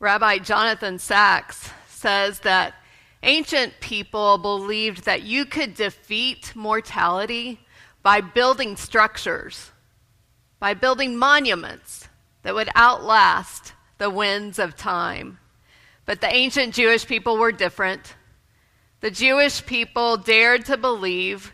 Rabbi Jonathan Sacks says that ancient people believed that you could defeat mortality by building structures, by building monuments that would outlast the winds of time. But the ancient Jewish people were different. The Jewish people dared to believe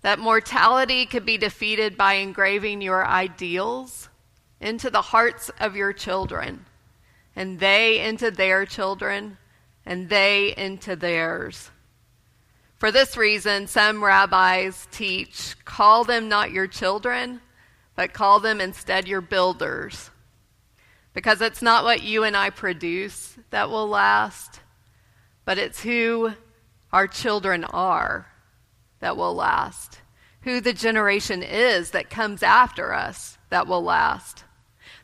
that mortality could be defeated by engraving your ideals into the hearts of your children, and they into their children, and they into theirs. For this reason, some rabbis teach call them not your children, but call them instead your builders. Because it's not what you and I produce that will last, but it's who our children are that will last, who the generation is that comes after us that will last.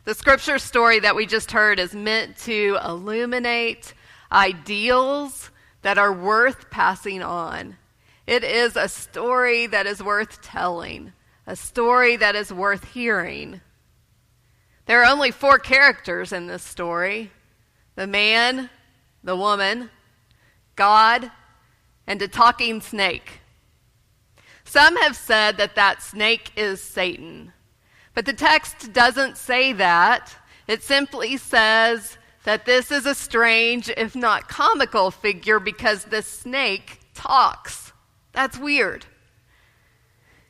The scripture story that we just heard is meant to illuminate ideals that are worth passing on. It is a story that is worth telling, a story that is worth hearing. There are only four characters in this story the man, the woman, God, and a talking snake. Some have said that that snake is Satan. But the text doesn't say that. It simply says that this is a strange, if not comical, figure because the snake talks. That's weird.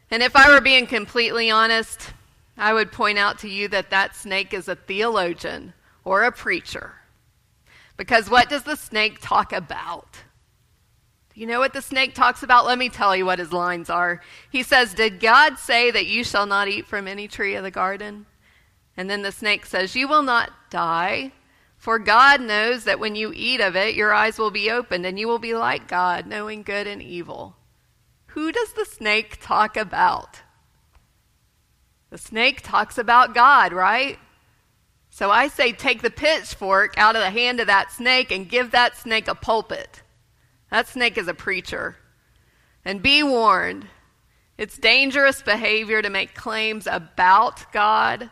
And if I were being completely honest, I would point out to you that that snake is a theologian or a preacher. Because what does the snake talk about? You know what the snake talks about? Let me tell you what his lines are. He says, Did God say that you shall not eat from any tree of the garden? And then the snake says, You will not die. For God knows that when you eat of it, your eyes will be opened, and you will be like God, knowing good and evil. Who does the snake talk about? The snake talks about God, right? So I say take the pitchfork out of the hand of that snake and give that snake a pulpit. That snake is a preacher. And be warned it's dangerous behavior to make claims about God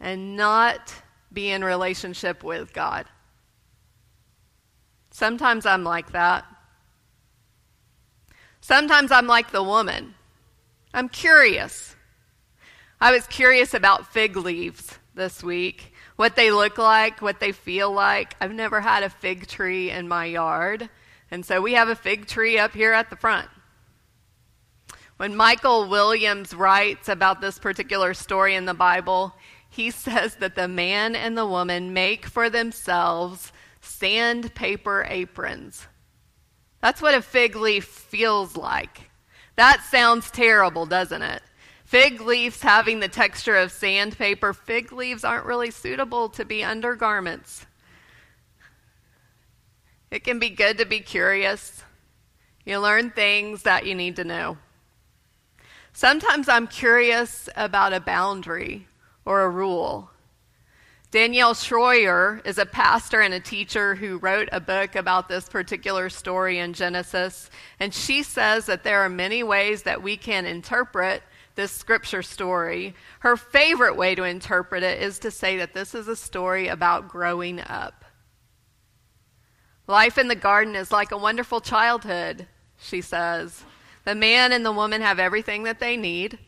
and not be in relationship with God. Sometimes I'm like that. Sometimes I'm like the woman. I'm curious. I was curious about fig leaves this week, what they look like, what they feel like. I've never had a fig tree in my yard, and so we have a fig tree up here at the front. When Michael Williams writes about this particular story in the Bible, he says that the man and the woman make for themselves sandpaper aprons. That's what a fig leaf feels like. That sounds terrible, doesn't it? Fig leaves having the texture of sandpaper, fig leaves aren't really suitable to be undergarments. It can be good to be curious. You learn things that you need to know. Sometimes I'm curious about a boundary or a rule. Danielle Shroyer is a pastor and a teacher who wrote a book about this particular story in Genesis, and she says that there are many ways that we can interpret this scripture story. Her favorite way to interpret it is to say that this is a story about growing up. Life in the garden is like a wonderful childhood, she says. The man and the woman have everything that they need.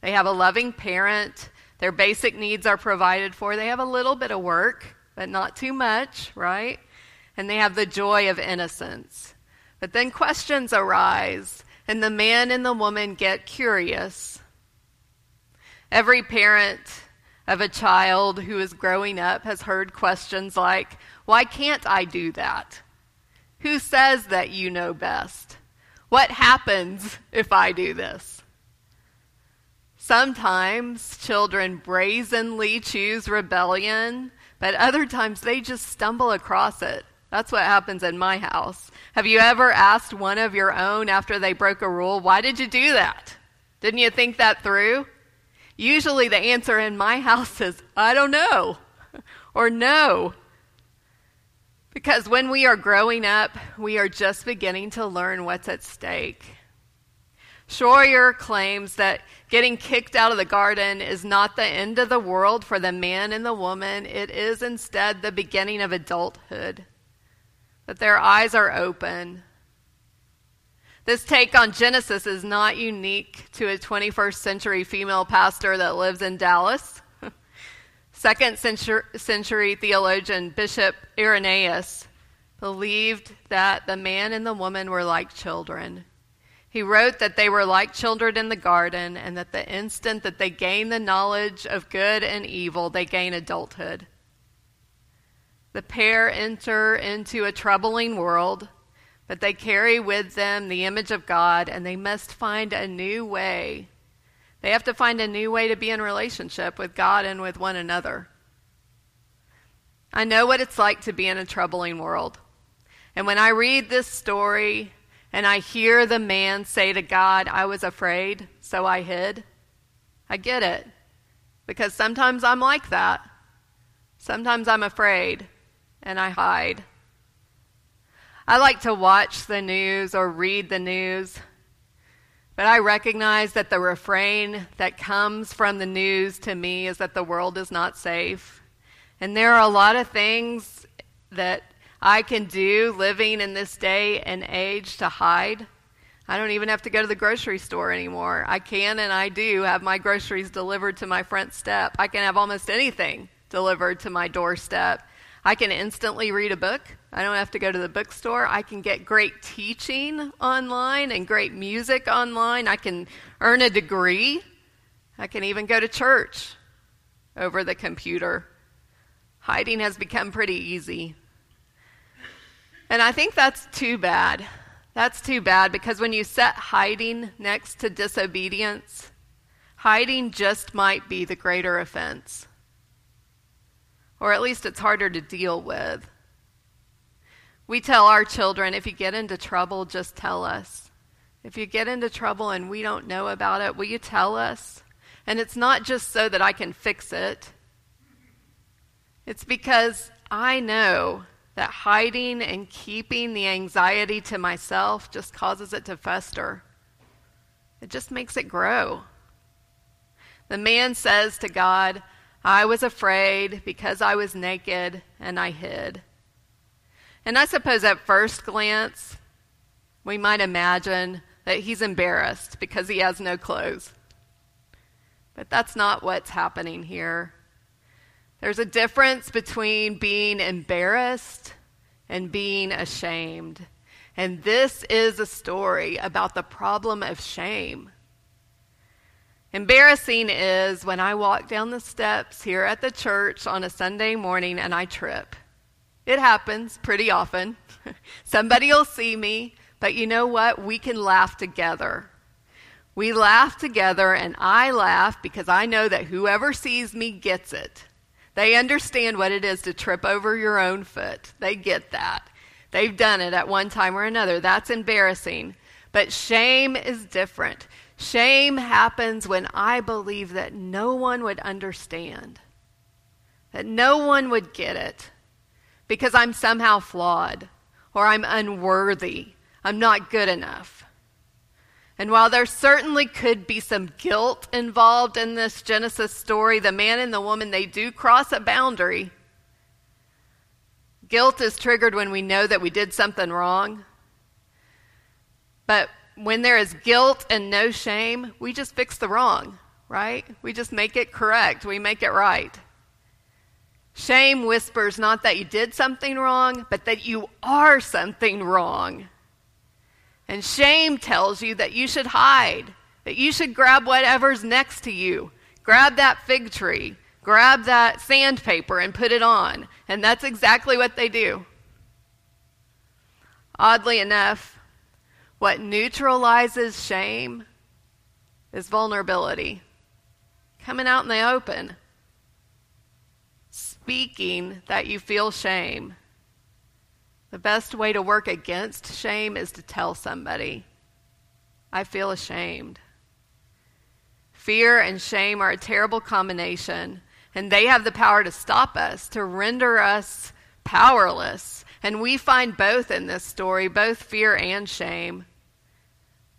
They have a loving parent their basic needs are provided for. They have a little bit of work, but not too much, right? And they have the joy of innocence. But then questions arise, and the man and the woman get curious. Every parent of a child who is growing up has heard questions like, Why can't I do that? Who says that you know best? What happens if I do this? Sometimes children brazenly choose rebellion, but other times they just stumble across it. That's what happens in my house. Have you ever asked one of your own after they broke a rule, why did you do that? Didn't you think that through? Usually the answer in my house is, I don't know, or no. Because when we are growing up, we are just beginning to learn what's at stake. Shroyer claims that getting kicked out of the garden is not the end of the world for the man and the woman, it is instead the beginning of adulthood. That their eyes are open. This take on Genesis is not unique to a 21st century female pastor that lives in Dallas. Second century theologian Bishop Irenaeus believed that the man and the woman were like children. He wrote that they were like children in the garden, and that the instant that they gain the knowledge of good and evil, they gain adulthood. The pair enter into a troubling world, but they carry with them the image of God, and they must find a new way. They have to find a new way to be in relationship with God and with one another. I know what it's like to be in a troubling world. And when I read this story and I hear the man say to God, I was afraid, so I hid, I get it. Because sometimes I'm like that. Sometimes I'm afraid and I hide. I like to watch the news or read the news, but I recognize that the refrain that comes from the news to me is that the world is not safe. And there are a lot of things that I can do living in this day and age to hide. I don't even have to go to the grocery store anymore. I can and I do have my groceries delivered to my front step. I can have almost anything delivered to my doorstep. I can instantly read a book. I don't have to go to the bookstore. I can get great teaching online and great music online. I can earn a degree. I can even go to church over the computer. Hiding has become pretty easy. And I think that's too bad. That's too bad because when you set hiding next to disobedience, hiding just might be the greater offense. Or at least it's harder to deal with. We tell our children if you get into trouble, just tell us. If you get into trouble and we don't know about it, will you tell us? And it's not just so that I can fix it, it's because I know that hiding and keeping the anxiety to myself just causes it to fester. It just makes it grow. The man says to God, I was afraid because I was naked and I hid. And I suppose at first glance, we might imagine that he's embarrassed because he has no clothes. But that's not what's happening here. There's a difference between being embarrassed and being ashamed. And this is a story about the problem of shame. Embarrassing is when I walk down the steps here at the church on a Sunday morning and I trip. It happens pretty often. Somebody will see me, but you know what? We can laugh together. We laugh together, and I laugh because I know that whoever sees me gets it. They understand what it is to trip over your own foot. They get that. They've done it at one time or another. That's embarrassing. But shame is different. Shame happens when I believe that no one would understand, that no one would get it because I'm somehow flawed or I'm unworthy. I'm not good enough. And while there certainly could be some guilt involved in this Genesis story, the man and the woman, they do cross a boundary. Guilt is triggered when we know that we did something wrong. But when there is guilt and no shame, we just fix the wrong, right? We just make it correct. We make it right. Shame whispers not that you did something wrong, but that you are something wrong. And shame tells you that you should hide, that you should grab whatever's next to you. Grab that fig tree, grab that sandpaper, and put it on. And that's exactly what they do. Oddly enough, what neutralizes shame is vulnerability. Coming out in the open, speaking that you feel shame the best way to work against shame is to tell somebody, I feel ashamed. Fear and shame are a terrible combination, and they have the power to stop us, to render us powerless. And we find both in this story, both fear and shame.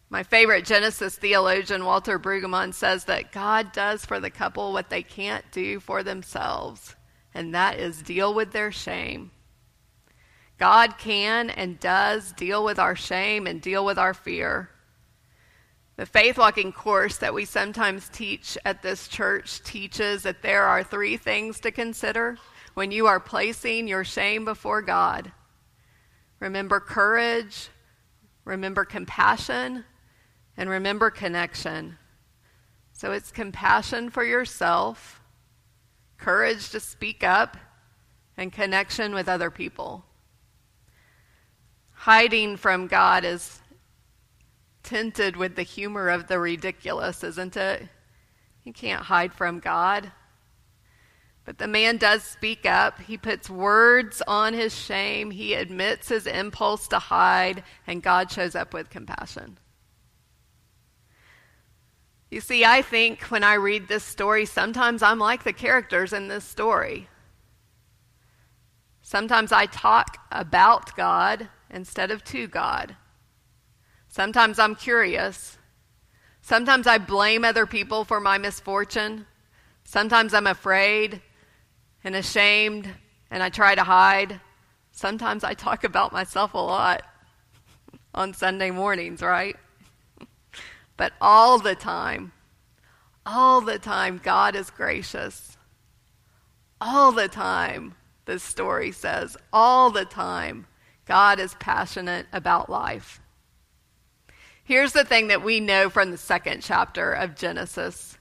My favorite Genesis theologian, Walter Brueggemann, says that God does for the couple what they can't do for themselves, and that is deal with their shame. God can and does deal with our shame and deal with our fear. The faith walking course that we sometimes teach at this church teaches that there are three things to consider when you are placing your shame before God. Remember courage, remember compassion, and remember connection. So it's compassion for yourself, courage to speak up, and connection with other people. Hiding from God is tinted with the humor of the ridiculous, isn't it? You can't hide from God. But the man does speak up. He puts words on his shame. He admits his impulse to hide, and God shows up with compassion. You see, I think when I read this story, sometimes I'm like the characters in this story. Sometimes I talk about God instead of to God. Sometimes I'm curious. Sometimes I blame other people for my misfortune. Sometimes I'm afraid and ashamed and I try to hide. Sometimes I talk about myself a lot on Sunday mornings, right? but all the time, all the time, God is gracious. All the time, this story says, all the time, God is passionate about life. Here's the thing that we know from the second chapter of Genesis.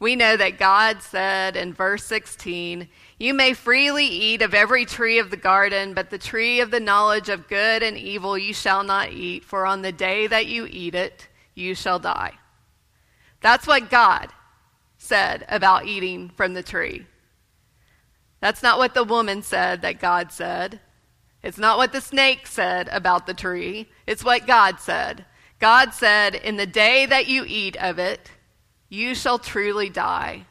We know that God said in verse 16, you may freely eat of every tree of the garden, but the tree of the knowledge of good and evil you shall not eat, for on the day that you eat it, you shall die. That's what God said about eating from the tree. That's not what the woman said that God said. It's not what the snake said about the tree. It's what God said. God said, In the day that you eat of it, you shall truly die.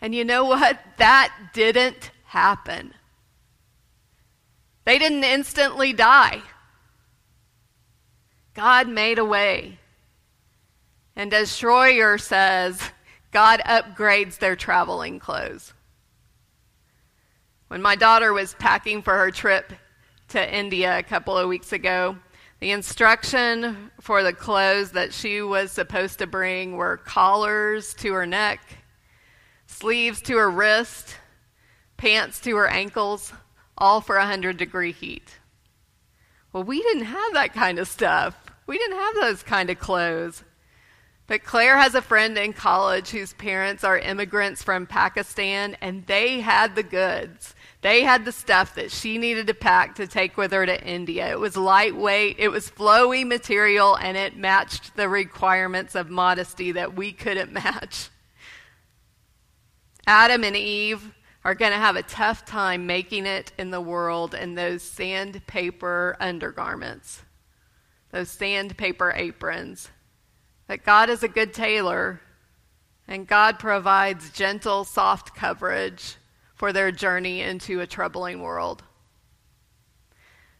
And you know what? That didn't happen. They didn't instantly die. God made a way. And as Shroyer says, God upgrades their traveling clothes. When my daughter was packing for her trip to India a couple of weeks ago, the instruction for the clothes that she was supposed to bring were collars to her neck sleeves to her wrist, pants to her ankles, all for a 100 degree heat. Well, we didn't have that kind of stuff. We didn't have those kind of clothes. But Claire has a friend in college whose parents are immigrants from Pakistan, and they had the goods. They had the stuff that she needed to pack to take with her to India. It was lightweight, it was flowy material, and it matched the requirements of modesty that we couldn't match. Adam and Eve are going to have a tough time making it in the world in those sandpaper undergarments, those sandpaper aprons. That God is a good tailor and God provides gentle, soft coverage for their journey into a troubling world.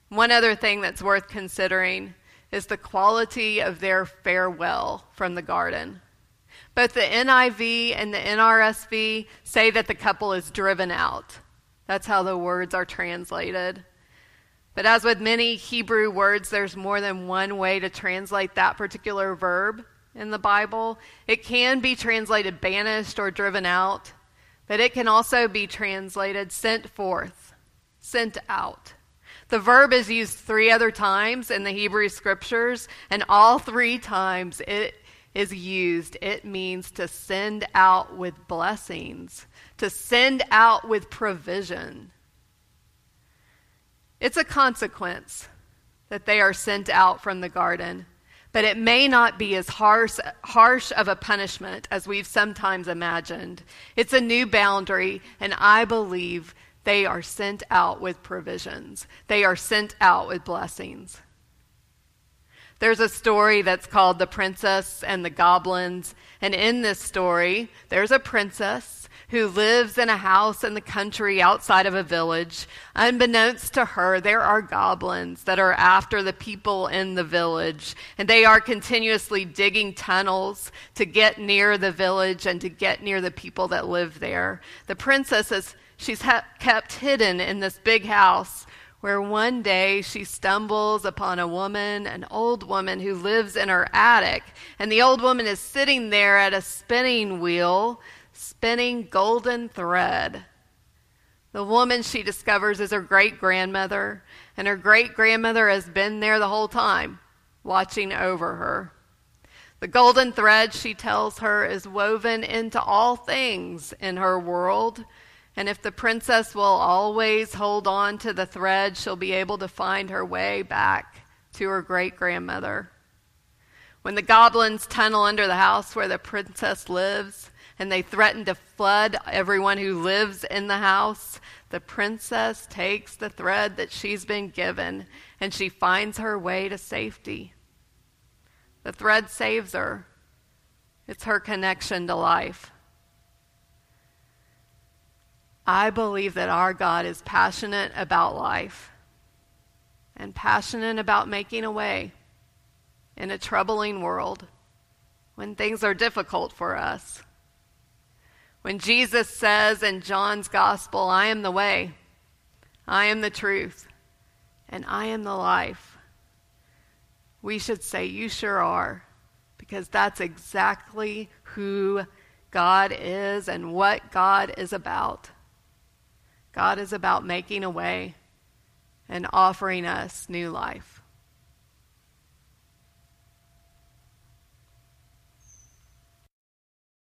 One other thing that's worth considering is the quality of their farewell from the garden. Both the NIV and the NRSV say that the couple is driven out. That's how the words are translated. But as with many Hebrew words, there's more than one way to translate that particular verb in the Bible. It can be translated banished or driven out, but it can also be translated sent forth, sent out. The verb is used three other times in the Hebrew scriptures, and all three times it is used, it means to send out with blessings, to send out with provision. It's a consequence that they are sent out from the garden, but it may not be as harsh, harsh of a punishment as we've sometimes imagined. It's a new boundary, and I believe they are sent out with provisions, they are sent out with blessings. There's a story that's called The Princess and the Goblins. And in this story, there's a princess who lives in a house in the country outside of a village. Unbeknownst to her, there are goblins that are after the people in the village. And they are continuously digging tunnels to get near the village and to get near the people that live there. The princess is. She's kept hidden in this big house where one day she stumbles upon a woman, an old woman who lives in her attic. And the old woman is sitting there at a spinning wheel, spinning golden thread. The woman she discovers is her great grandmother, and her great grandmother has been there the whole time, watching over her. The golden thread, she tells her, is woven into all things in her world and if the princess will always hold on to the thread, she'll be able to find her way back to her great grandmother. When the goblins tunnel under the house where the princess lives and they threaten to flood everyone who lives in the house, the princess takes the thread that she's been given and she finds her way to safety. The thread saves her, it's her connection to life. I believe that our God is passionate about life and passionate about making a way in a troubling world when things are difficult for us. When Jesus says in John's gospel, I am the way, I am the truth, and I am the life, we should say, You sure are, because that's exactly who God is and what God is about. God is about making a way and offering us new life.